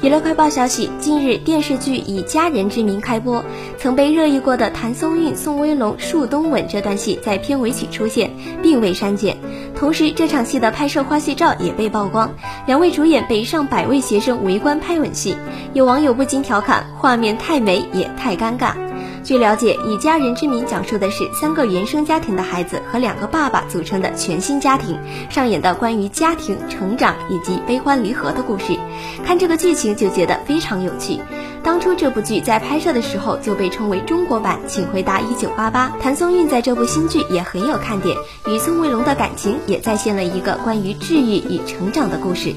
娱乐快报消息：近日，电视剧以家人之名开播，曾被热议过的谭松韵、宋威龙树东吻这段戏在片尾曲出现，并未删减。同时，这场戏的拍摄花絮照也被曝光，两位主演被上百位学生围观拍吻戏，有网友不禁调侃：画面太美也太尴尬。据了解，以家人之名讲述的是三个原生家庭的孩子和两个爸爸组成的全新家庭，上演的关于家庭成长以及悲欢离合的故事。看这个剧情就觉得非常有趣。当初这部剧在拍摄的时候就被称为中国版《请回答一九八八》。谭松韵在这部新剧也很有看点，与宋威龙的感情也再现了一个关于治愈与成长的故事。